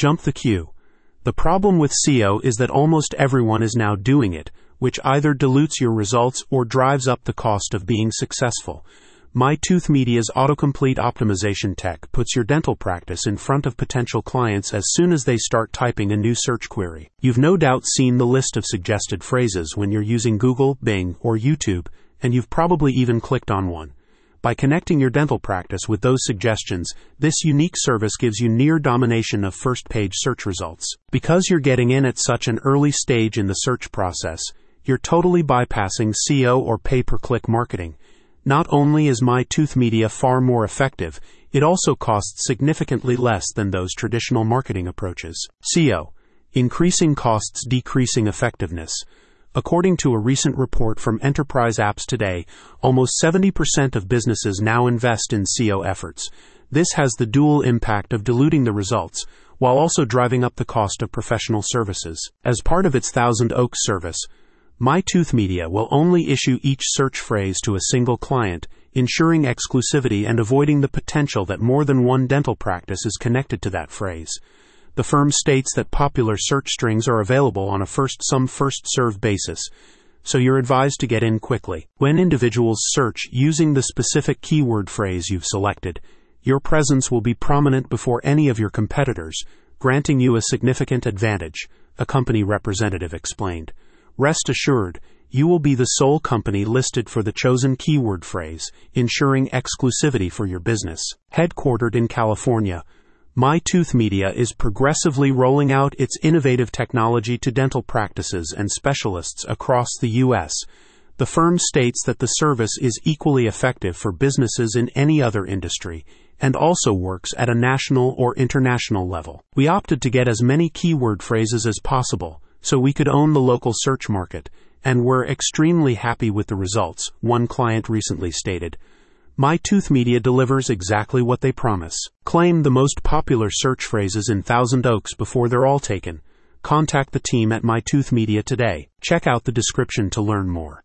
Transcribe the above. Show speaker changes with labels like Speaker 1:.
Speaker 1: Jump the queue. The problem with SEO is that almost everyone is now doing it, which either dilutes your results or drives up the cost of being successful. MyTooth Media's autocomplete optimization tech puts your dental practice in front of potential clients as soon as they start typing a new search query. You've no doubt seen the list of suggested phrases when you're using Google, Bing, or YouTube, and you've probably even clicked on one. By connecting your dental practice with those suggestions, this unique service gives you near domination of first page search results. Because you're getting in at such an early stage in the search process, you're totally bypassing SEO or pay per click marketing not only is My Tooth Media far more effective, it also costs significantly less than those traditional marketing approaches. SEO Increasing costs, decreasing effectiveness. According to a recent report from Enterprise Apps Today, almost 70% of businesses now invest in SEO efforts. This has the dual impact of diluting the results, while also driving up the cost of professional services. As part of its Thousand Oaks service, MyTooth Media will only issue each search phrase to a single client, ensuring exclusivity and avoiding the potential that more than one dental practice is connected to that phrase. The firm states that popular search strings are available on a first some first serve basis, so you're advised to get in quickly. When individuals search using the specific keyword phrase you've selected, your presence will be prominent before any of your competitors, granting you a significant advantage, a company representative explained. Rest assured, you will be the sole company listed for the chosen keyword phrase, ensuring exclusivity for your business. Headquartered in California, My Tooth Media is progressively rolling out its innovative technology to dental practices and specialists across the U.S. The firm states that the service is equally effective for businesses in any other industry and also works at a national or international level. We opted to get as many keyword phrases as possible so we could own the local search market, and were extremely happy with the results, one client recently stated. My Tooth Media delivers exactly what they promise. Claim the most popular search phrases in Thousand Oaks before they're all taken. Contact the team at My Tooth Media today. Check out the description to learn more.